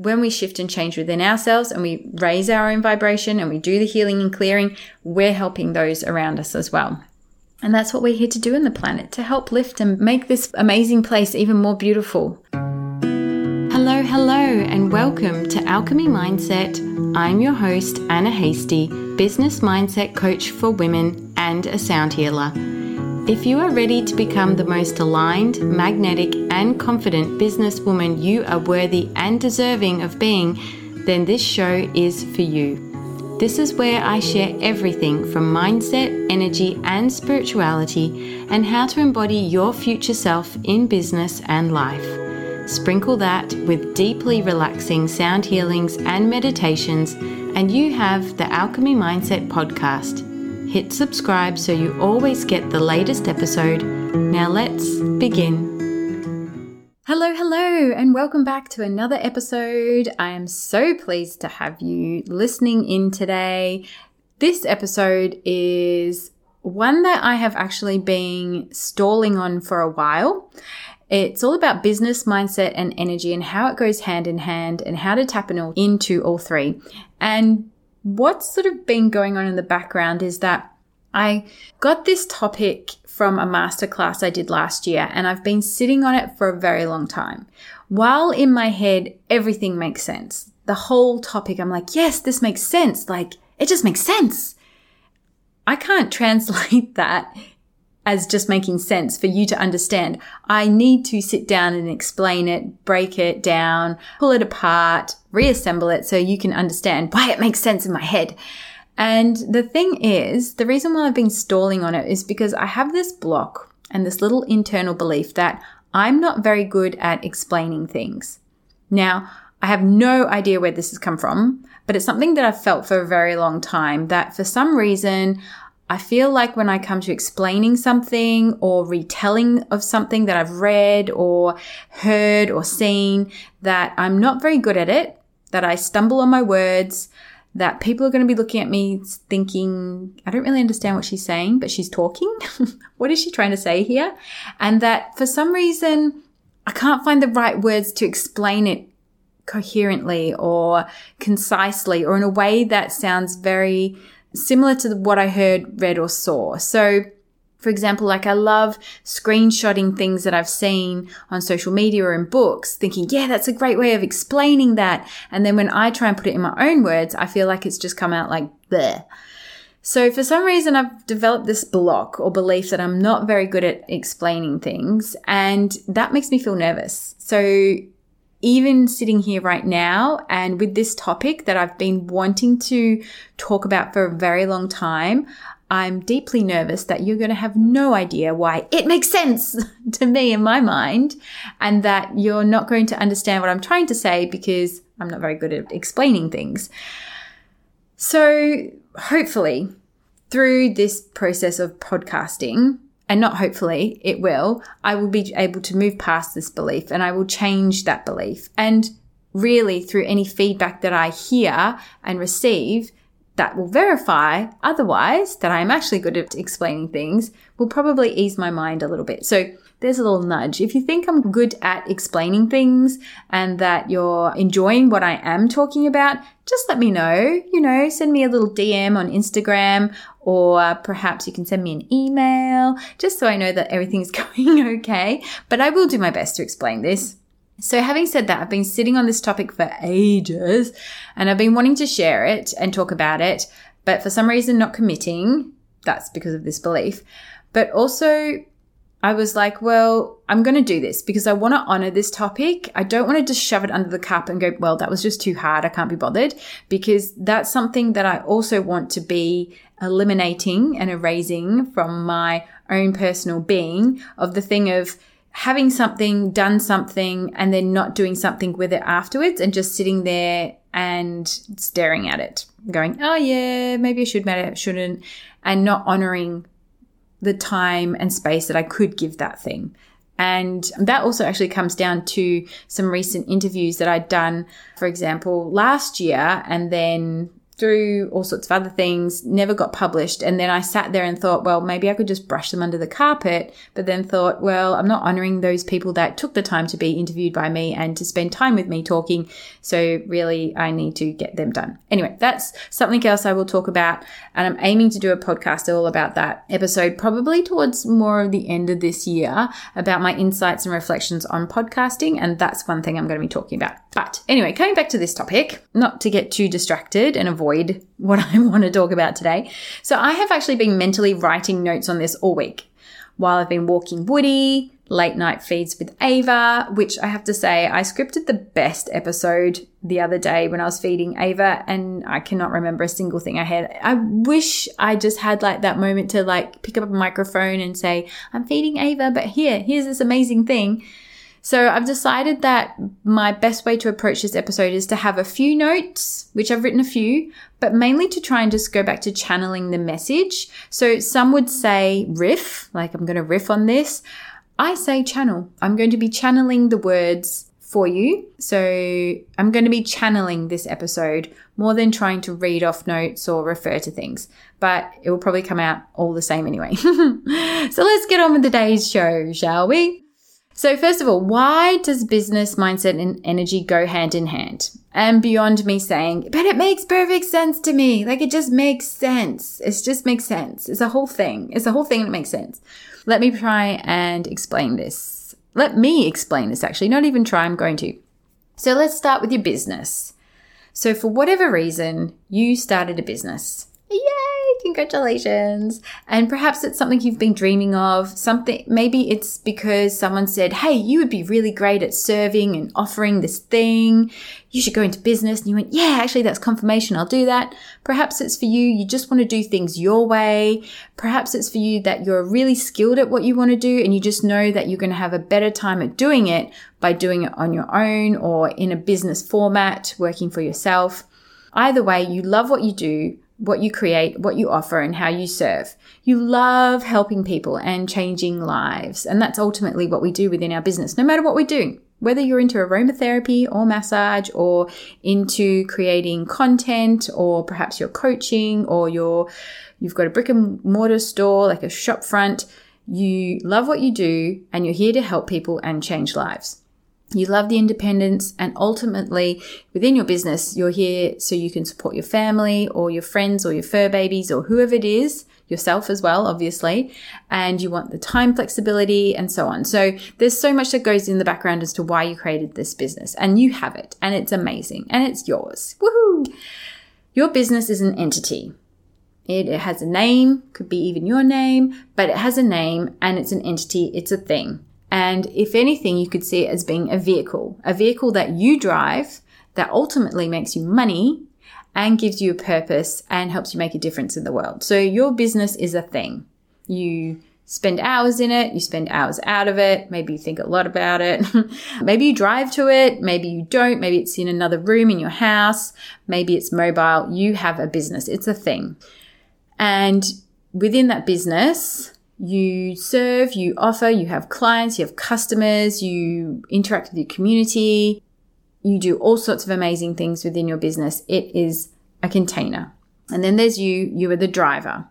when we shift and change within ourselves and we raise our own vibration and we do the healing and clearing, we're helping those around us as well. And that's what we're here to do in the planet to help lift and make this amazing place even more beautiful. Hello, hello, and welcome to Alchemy Mindset. I'm your host, Anna Hastie, business mindset coach for women and a sound healer. If you are ready to become the most aligned, magnetic, and confident businesswoman you are worthy and deserving of being, then this show is for you. This is where I share everything from mindset, energy, and spirituality, and how to embody your future self in business and life. Sprinkle that with deeply relaxing sound healings and meditations, and you have the Alchemy Mindset podcast. Hit subscribe so you always get the latest episode. Now let's begin. Hello, hello, and welcome back to another episode. I am so pleased to have you listening in today. This episode is one that I have actually been stalling on for a while. It's all about business mindset and energy and how it goes hand in hand and how to tap into all three. And what's sort of been going on in the background is that I got this topic from a masterclass I did last year, and I've been sitting on it for a very long time. While in my head, everything makes sense. The whole topic, I'm like, yes, this makes sense. Like, it just makes sense. I can't translate that as just making sense for you to understand. I need to sit down and explain it, break it down, pull it apart, reassemble it so you can understand why it makes sense in my head. And the thing is, the reason why I've been stalling on it is because I have this block and this little internal belief that I'm not very good at explaining things. Now, I have no idea where this has come from, but it's something that I've felt for a very long time that for some reason, I feel like when I come to explaining something or retelling of something that I've read or heard or seen, that I'm not very good at it, that I stumble on my words, that people are going to be looking at me thinking, I don't really understand what she's saying, but she's talking. what is she trying to say here? And that for some reason, I can't find the right words to explain it coherently or concisely or in a way that sounds very similar to what I heard, read, or saw. So for example, like I love screenshotting things that I've seen on social media or in books, thinking, yeah, that's a great way of explaining that. And then when I try and put it in my own words, I feel like it's just come out like there. So for some reason, I've developed this block or belief that I'm not very good at explaining things. And that makes me feel nervous. So even sitting here right now and with this topic that I've been wanting to talk about for a very long time, I'm deeply nervous that you're going to have no idea why it makes sense to me in my mind and that you're not going to understand what I'm trying to say because I'm not very good at explaining things. So hopefully through this process of podcasting, and not hopefully it will, I will be able to move past this belief and I will change that belief. And really through any feedback that I hear and receive, that will verify otherwise that I'm actually good at explaining things will probably ease my mind a little bit. So there's a little nudge. If you think I'm good at explaining things and that you're enjoying what I am talking about, just let me know. You know, send me a little DM on Instagram or perhaps you can send me an email just so I know that everything's going okay. But I will do my best to explain this. So, having said that, I've been sitting on this topic for ages and I've been wanting to share it and talk about it, but for some reason not committing. That's because of this belief. But also, I was like, well, I'm going to do this because I want to honor this topic. I don't want to just shove it under the cup and go, well, that was just too hard. I can't be bothered because that's something that I also want to be eliminating and erasing from my own personal being of the thing of, having something, done something, and then not doing something with it afterwards and just sitting there and staring at it, going, oh yeah, maybe I should, maybe I shouldn't, and not honoring the time and space that I could give that thing. And that also actually comes down to some recent interviews that I'd done, for example, last year and then through all sorts of other things, never got published. And then I sat there and thought, well, maybe I could just brush them under the carpet. But then thought, well, I'm not honoring those people that took the time to be interviewed by me and to spend time with me talking. So really, I need to get them done. Anyway, that's something else I will talk about. And I'm aiming to do a podcast all about that episode, probably towards more of the end of this year about my insights and reflections on podcasting. And that's one thing I'm going to be talking about. But anyway, coming back to this topic, not to get too distracted and avoid avoid what I want to talk about today. So I have actually been mentally writing notes on this all week while I've been walking Woody, late night feeds with Ava, which I have to say, I scripted the best episode the other day when I was feeding Ava and I cannot remember a single thing I had. I wish I just had like that moment to like pick up a microphone and say, I'm feeding Ava, but here, here's this amazing thing. So I've decided that my best way to approach this episode is to have a few notes, which I've written a few, but mainly to try and just go back to channeling the message. So some would say riff, like I'm going to riff on this. I say channel. I'm going to be channeling the words for you. So I'm going to be channeling this episode more than trying to read off notes or refer to things, but it will probably come out all the same anyway. so let's get on with the day's show, shall we? So, first of all, why does business mindset and energy go hand in hand? And beyond me saying, but it makes perfect sense to me. Like it just makes sense. It just makes sense. It's a whole thing. It's a whole thing that makes sense. Let me try and explain this. Let me explain this actually, not even try, I'm going to. So let's start with your business. So, for whatever reason, you started a business. Yay! Congratulations. And perhaps it's something you've been dreaming of. Something, maybe it's because someone said, Hey, you would be really great at serving and offering this thing. You should go into business. And you went, Yeah, actually, that's confirmation. I'll do that. Perhaps it's for you. You just want to do things your way. Perhaps it's for you that you're really skilled at what you want to do and you just know that you're going to have a better time at doing it by doing it on your own or in a business format, working for yourself. Either way, you love what you do what you create, what you offer, and how you serve. You love helping people and changing lives. And that's ultimately what we do within our business, no matter what we do. Whether you're into aromatherapy or massage or into creating content or perhaps you're coaching or you're, you've got a brick and mortar store like a shop front, you love what you do and you're here to help people and change lives. You love the independence and ultimately within your business, you're here so you can support your family or your friends or your fur babies or whoever it is, yourself as well, obviously. And you want the time flexibility and so on. So there's so much that goes in the background as to why you created this business and you have it and it's amazing and it's yours. Woohoo! Your business is an entity. It, it has a name, could be even your name, but it has a name and it's an entity. It's a thing. And if anything, you could see it as being a vehicle, a vehicle that you drive that ultimately makes you money and gives you a purpose and helps you make a difference in the world. So your business is a thing. You spend hours in it, you spend hours out of it, maybe you think a lot about it. maybe you drive to it, maybe you don't, maybe it's in another room in your house, maybe it's mobile. You have a business, it's a thing. And within that business, you serve, you offer, you have clients, you have customers, you interact with your community, you do all sorts of amazing things within your business. It is a container. And then there's you, you are the driver.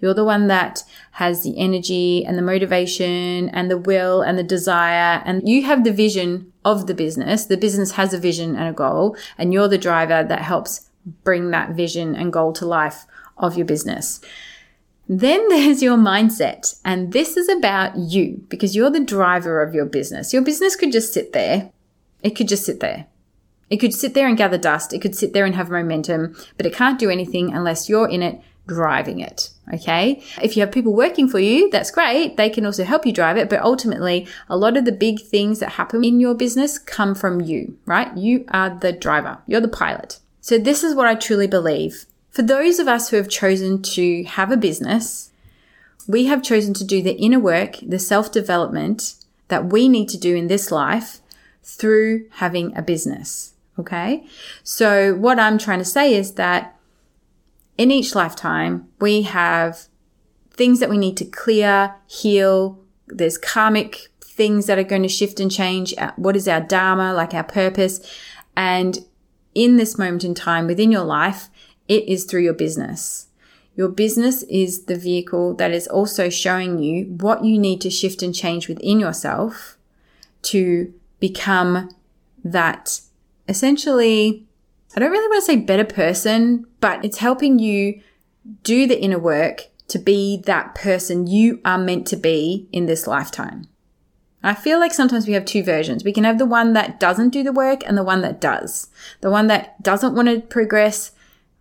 You're the one that has the energy and the motivation and the will and the desire, and you have the vision of the business. The business has a vision and a goal, and you're the driver that helps bring that vision and goal to life of your business. Then there's your mindset. And this is about you because you're the driver of your business. Your business could just sit there. It could just sit there. It could sit there and gather dust. It could sit there and have momentum, but it can't do anything unless you're in it driving it. Okay. If you have people working for you, that's great. They can also help you drive it. But ultimately, a lot of the big things that happen in your business come from you, right? You are the driver. You're the pilot. So this is what I truly believe for those of us who have chosen to have a business, we have chosen to do the inner work, the self development that we need to do in this life through having a business. Okay. So what I'm trying to say is that in each lifetime, we have things that we need to clear, heal. There's karmic things that are going to shift and change. Uh, what is our dharma, like our purpose? And in this moment in time within your life, it is through your business. Your business is the vehicle that is also showing you what you need to shift and change within yourself to become that essentially, I don't really want to say better person, but it's helping you do the inner work to be that person you are meant to be in this lifetime. I feel like sometimes we have two versions. We can have the one that doesn't do the work and the one that does. The one that doesn't want to progress,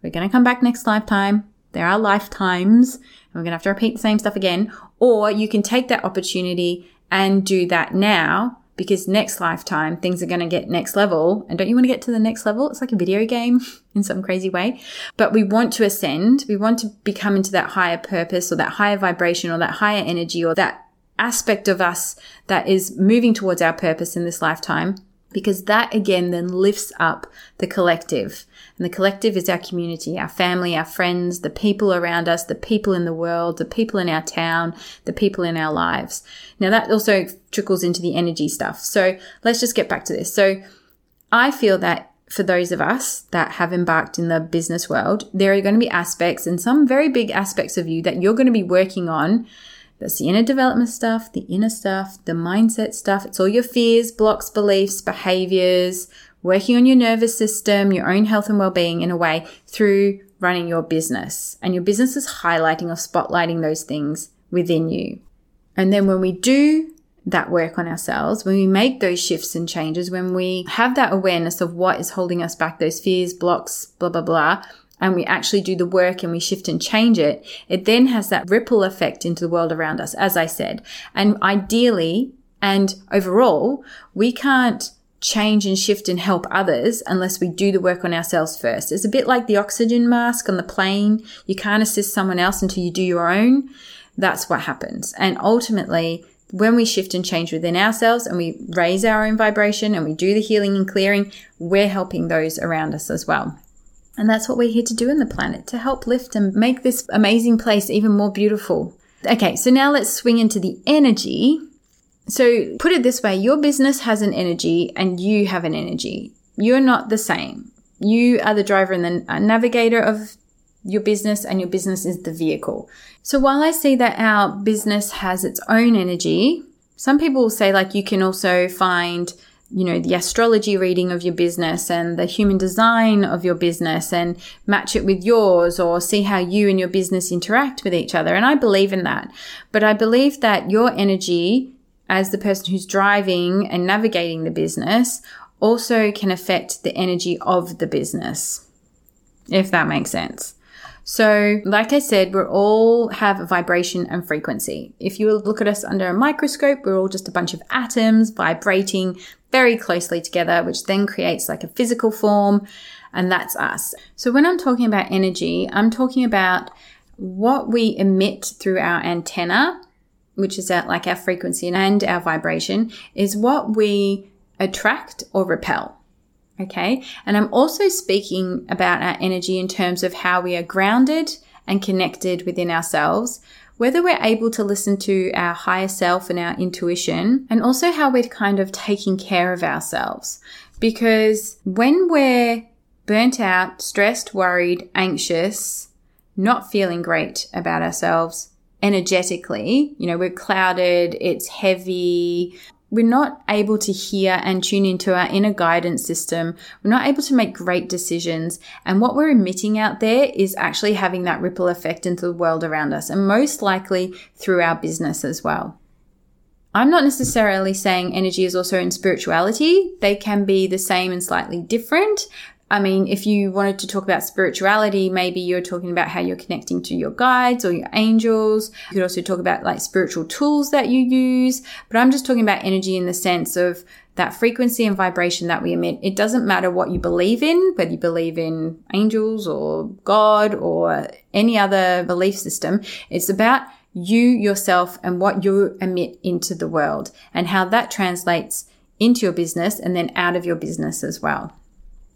we're going to come back next lifetime. There are lifetimes and we're going to have to repeat the same stuff again. Or you can take that opportunity and do that now because next lifetime things are going to get next level. And don't you want to get to the next level? It's like a video game in some crazy way. But we want to ascend. We want to become into that higher purpose or that higher vibration or that higher energy or that aspect of us that is moving towards our purpose in this lifetime because that again then lifts up the collective. And the collective is our community, our family, our friends, the people around us, the people in the world, the people in our town, the people in our lives. Now that also trickles into the energy stuff. So let's just get back to this. So I feel that for those of us that have embarked in the business world, there are going to be aspects and some very big aspects of you that you're going to be working on that's the inner development stuff, the inner stuff, the mindset stuff. It's all your fears, blocks, beliefs, behaviors, working on your nervous system, your own health and well-being in a way through running your business. And your business is highlighting or spotlighting those things within you. And then when we do that work on ourselves, when we make those shifts and changes, when we have that awareness of what is holding us back, those fears, blocks, blah, blah, blah, and we actually do the work and we shift and change it, it then has that ripple effect into the world around us, as I said. And ideally and overall, we can't change and shift and help others unless we do the work on ourselves first. It's a bit like the oxygen mask on the plane. You can't assist someone else until you do your own. That's what happens. And ultimately, when we shift and change within ourselves and we raise our own vibration and we do the healing and clearing, we're helping those around us as well. And that's what we're here to do in the planet to help lift and make this amazing place even more beautiful. Okay, so now let's swing into the energy. So put it this way your business has an energy and you have an energy. You're not the same. You are the driver and the navigator of your business, and your business is the vehicle. So while I see that our business has its own energy, some people will say, like, you can also find you know, the astrology reading of your business and the human design of your business and match it with yours or see how you and your business interact with each other. And I believe in that. But I believe that your energy as the person who's driving and navigating the business also can affect the energy of the business. If that makes sense. So, like I said, we all have a vibration and frequency. If you look at us under a microscope, we're all just a bunch of atoms vibrating very closely together, which then creates like a physical form. And that's us. So when I'm talking about energy, I'm talking about what we emit through our antenna, which is at like our frequency and our vibration, is what we attract or repel. Okay. And I'm also speaking about our energy in terms of how we are grounded and connected within ourselves, whether we're able to listen to our higher self and our intuition, and also how we're kind of taking care of ourselves. Because when we're burnt out, stressed, worried, anxious, not feeling great about ourselves energetically, you know, we're clouded, it's heavy, we're not able to hear and tune into our inner guidance system. We're not able to make great decisions. And what we're emitting out there is actually having that ripple effect into the world around us and most likely through our business as well. I'm not necessarily saying energy is also in spirituality. They can be the same and slightly different, I mean, if you wanted to talk about spirituality, maybe you're talking about how you're connecting to your guides or your angels. You could also talk about like spiritual tools that you use. But I'm just talking about energy in the sense of that frequency and vibration that we emit. It doesn't matter what you believe in, whether you believe in angels or God or any other belief system. It's about you yourself and what you emit into the world and how that translates into your business and then out of your business as well.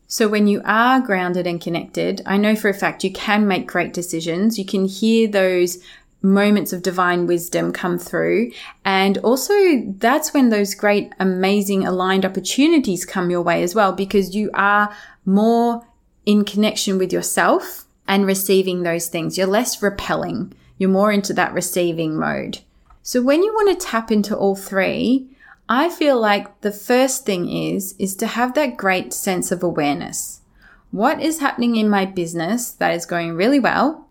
So when you are grounded and connected, I know for a fact you can make great decisions. You can hear those moments of divine wisdom come through. And also that's when those great, amazing aligned opportunities come your way as well, because you are more in connection with yourself and receiving those things. You're less repelling. You're more into that receiving mode. So when you want to tap into all three, I feel like the first thing is, is to have that great sense of awareness. What is happening in my business that is going really well?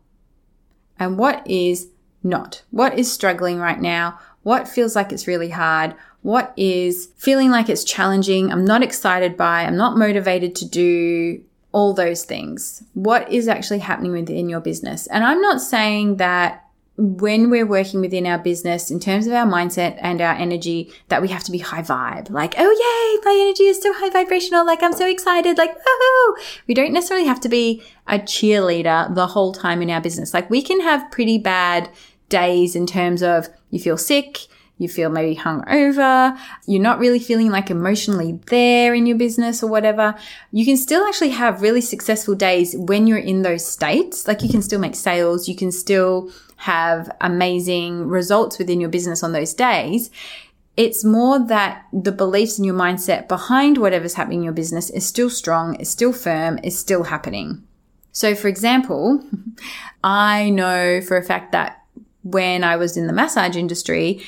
And what is not? What is struggling right now? What feels like it's really hard? What is feeling like it's challenging? I'm not excited by, I'm not motivated to do all those things. What is actually happening within your business? And I'm not saying that when we're working within our business in terms of our mindset and our energy that we have to be high vibe. Like oh yay my energy is so high vibrational. Like i'm so excited. Like oh we don't necessarily have to be a cheerleader the whole time in our business. Like we can have pretty bad days in terms of you feel sick you feel maybe hungover, you're not really feeling like emotionally there in your business or whatever, you can still actually have really successful days when you're in those states. Like you can still make sales, you can still have amazing results within your business on those days. It's more that the beliefs and your mindset behind whatever's happening in your business is still strong, is still firm, is still happening. So, for example, I know for a fact that when I was in the massage industry,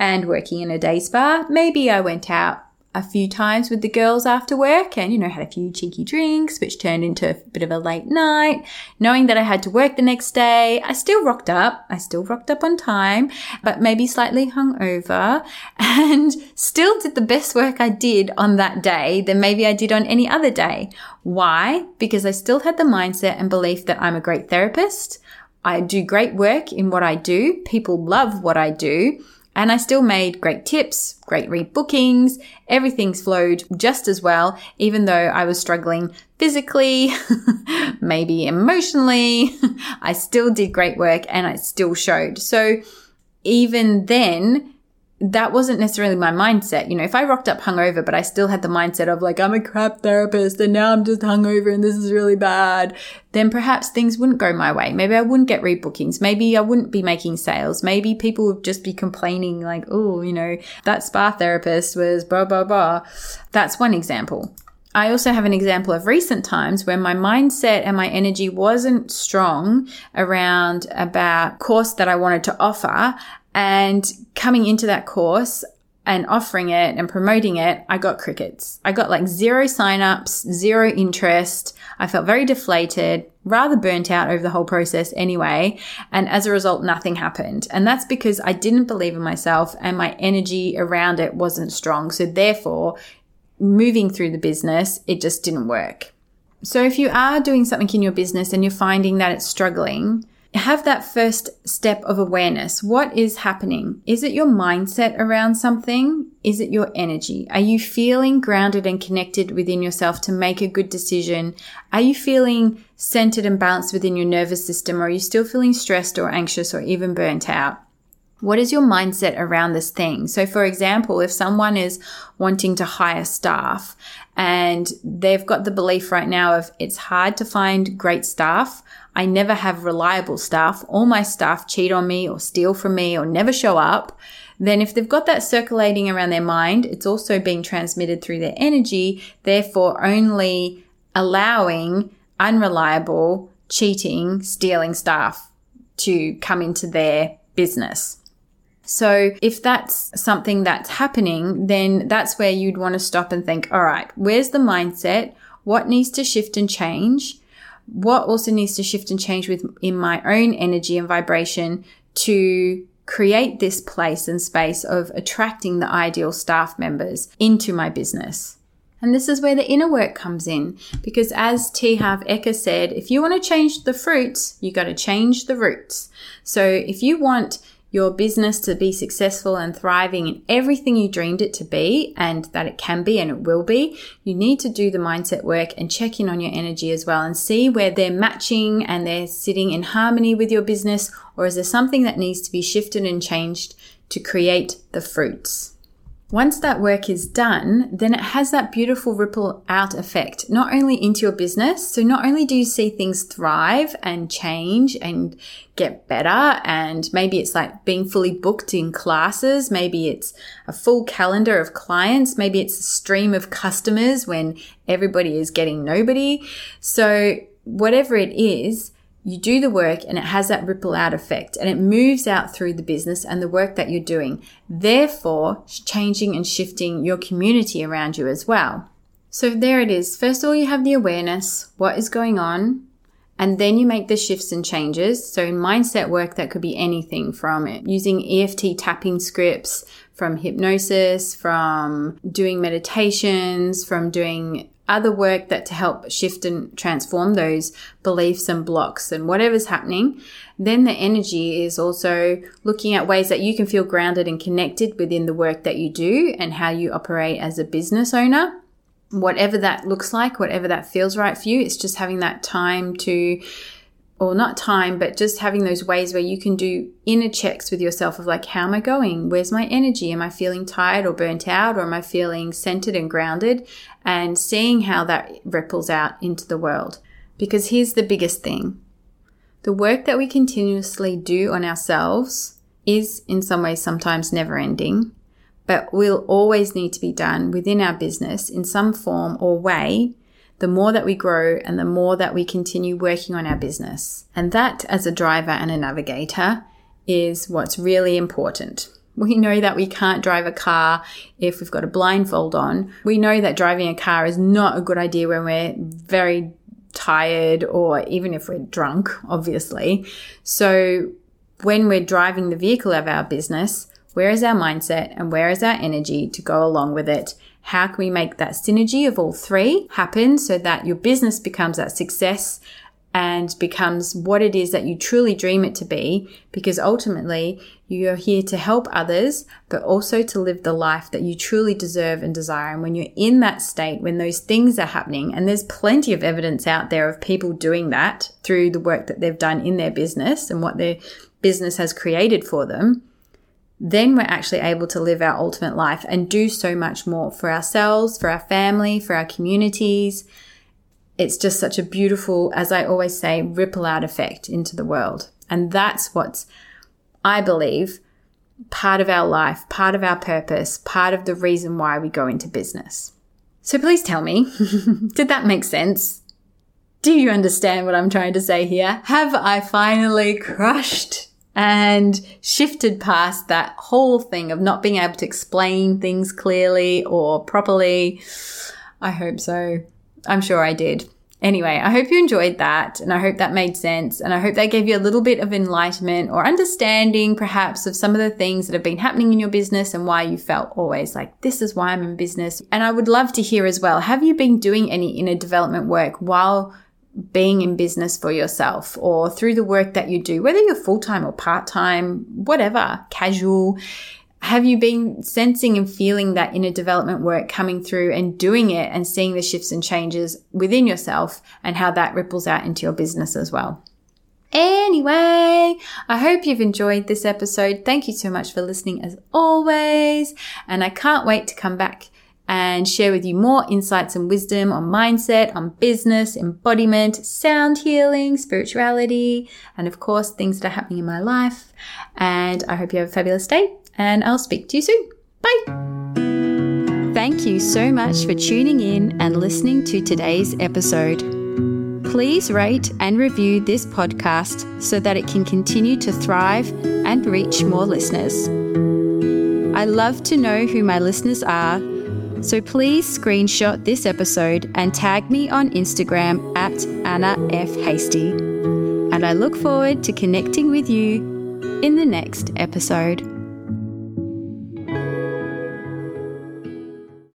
and working in a day spa, maybe I went out a few times with the girls after work and, you know, had a few cheeky drinks, which turned into a bit of a late night. Knowing that I had to work the next day, I still rocked up. I still rocked up on time, but maybe slightly hungover and still did the best work I did on that day than maybe I did on any other day. Why? Because I still had the mindset and belief that I'm a great therapist. I do great work in what I do. People love what I do. And I still made great tips, great rebookings. Everything's flowed just as well, even though I was struggling physically, maybe emotionally. I still did great work and I still showed. So even then, that wasn't necessarily my mindset. You know, if I rocked up hungover, but I still had the mindset of like, I'm a crap therapist and now I'm just hungover and this is really bad, then perhaps things wouldn't go my way. Maybe I wouldn't get rebookings. Maybe I wouldn't be making sales. Maybe people would just be complaining like, oh, you know, that spa therapist was blah, blah, blah. That's one example. I also have an example of recent times where my mindset and my energy wasn't strong around about course that I wanted to offer and coming into that course and offering it and promoting it, I got crickets. I got like zero signups, zero interest. I felt very deflated, rather burnt out over the whole process anyway. And as a result, nothing happened. And that's because I didn't believe in myself and my energy around it wasn't strong. So therefore, moving through the business, it just didn't work. So if you are doing something in your business and you're finding that it's struggling, have that first step of awareness. What is happening? Is it your mindset around something? Is it your energy? Are you feeling grounded and connected within yourself to make a good decision? Are you feeling centered and balanced within your nervous system? Or are you still feeling stressed or anxious or even burnt out? What is your mindset around this thing? So, for example, if someone is wanting to hire staff and they've got the belief right now of it's hard to find great staff, I never have reliable staff, all my staff cheat on me or steal from me or never show up, then if they've got that circulating around their mind, it's also being transmitted through their energy, therefore only allowing unreliable, cheating, stealing staff to come into their business. So if that's something that's happening, then that's where you'd want to stop and think, all right, where's the mindset? What needs to shift and change? What also needs to shift and change with in my own energy and vibration to create this place and space of attracting the ideal staff members into my business. And this is where the inner work comes in. Because as T. Harv Eker said, if you want to change the fruits, you got to change the roots. So if you want your business to be successful and thriving in everything you dreamed it to be and that it can be and it will be, you need to do the mindset work and check in on your energy as well and see where they're matching and they're sitting in harmony with your business or is there something that needs to be shifted and changed to create the fruits. Once that work is done, then it has that beautiful ripple out effect, not only into your business. So not only do you see things thrive and change and get better, and maybe it's like being fully booked in classes. Maybe it's a full calendar of clients. Maybe it's a stream of customers when everybody is getting nobody. So whatever it is, you do the work and it has that ripple out effect and it moves out through the business and the work that you're doing, therefore changing and shifting your community around you as well. So there it is. First of all, you have the awareness, what is going on, and then you make the shifts and changes. So in mindset work, that could be anything from it, using EFT tapping scripts, from hypnosis, from doing meditations, from doing other work that to help shift and transform those beliefs and blocks and whatever's happening. Then the energy is also looking at ways that you can feel grounded and connected within the work that you do and how you operate as a business owner. Whatever that looks like, whatever that feels right for you, it's just having that time to or not time, but just having those ways where you can do inner checks with yourself of like, how am I going? Where's my energy? Am I feeling tired or burnt out? Or am I feeling centered and grounded? And seeing how that ripples out into the world. Because here's the biggest thing the work that we continuously do on ourselves is in some ways sometimes never ending, but will always need to be done within our business in some form or way the more that we grow and the more that we continue working on our business. And that, as a driver and a navigator, is what's really important. We know that we can't drive a car if we've got a blindfold on. We know that driving a car is not a good idea when we're very tired or even if we're drunk, obviously. So when we're driving the vehicle of our business, where is our mindset and where is our energy to go along with it? How can we make that synergy of all three happen so that your business becomes that success and becomes what it is that you truly dream it to be? Because ultimately you're here to help others, but also to live the life that you truly deserve and desire. And when you're in that state, when those things are happening, and there's plenty of evidence out there of people doing that through the work that they've done in their business and what their business has created for them then we're actually able to live our ultimate life and do so much more for ourselves, for our family, for our communities. It's just such a beautiful, as I always say, ripple out effect into the world. And that's what's, I believe, part of our life, part of our purpose, part of the reason why we go into business. So please tell me, did that make sense? Do you understand what I'm trying to say here? Have I finally crushed and shifted past that whole thing of not being able to explain things clearly or properly. I hope so. I'm sure I did. Anyway, I hope you enjoyed that and I hope that made sense. And I hope that gave you a little bit of enlightenment or understanding perhaps of some of the things that have been happening in your business and why you felt always like, this is why I'm in business. And I would love to hear as well, have you been doing any inner development work while being in business for yourself or through the work that you do, whether you're full time or part time, whatever, casual. Have you been sensing and feeling that inner development work coming through and doing it and seeing the shifts and changes within yourself and how that ripples out into your business as well? Anyway, I hope you've enjoyed this episode. Thank you so much for listening as always. And I can't wait to come back and share with you more insights and wisdom on mindset, on business, embodiment, sound healing, spirituality, and of course, things that are happening in my life. And I hope you have a fabulous day, and I'll speak to you soon. Bye. Thank you so much for tuning in and listening to today's episode. Please rate and review this podcast so that it can continue to thrive and reach more listeners. I love to know who my listeners are so please screenshot this episode and tag me on Instagram at Anna F. Hastie. And I look forward to connecting with you in the next episode.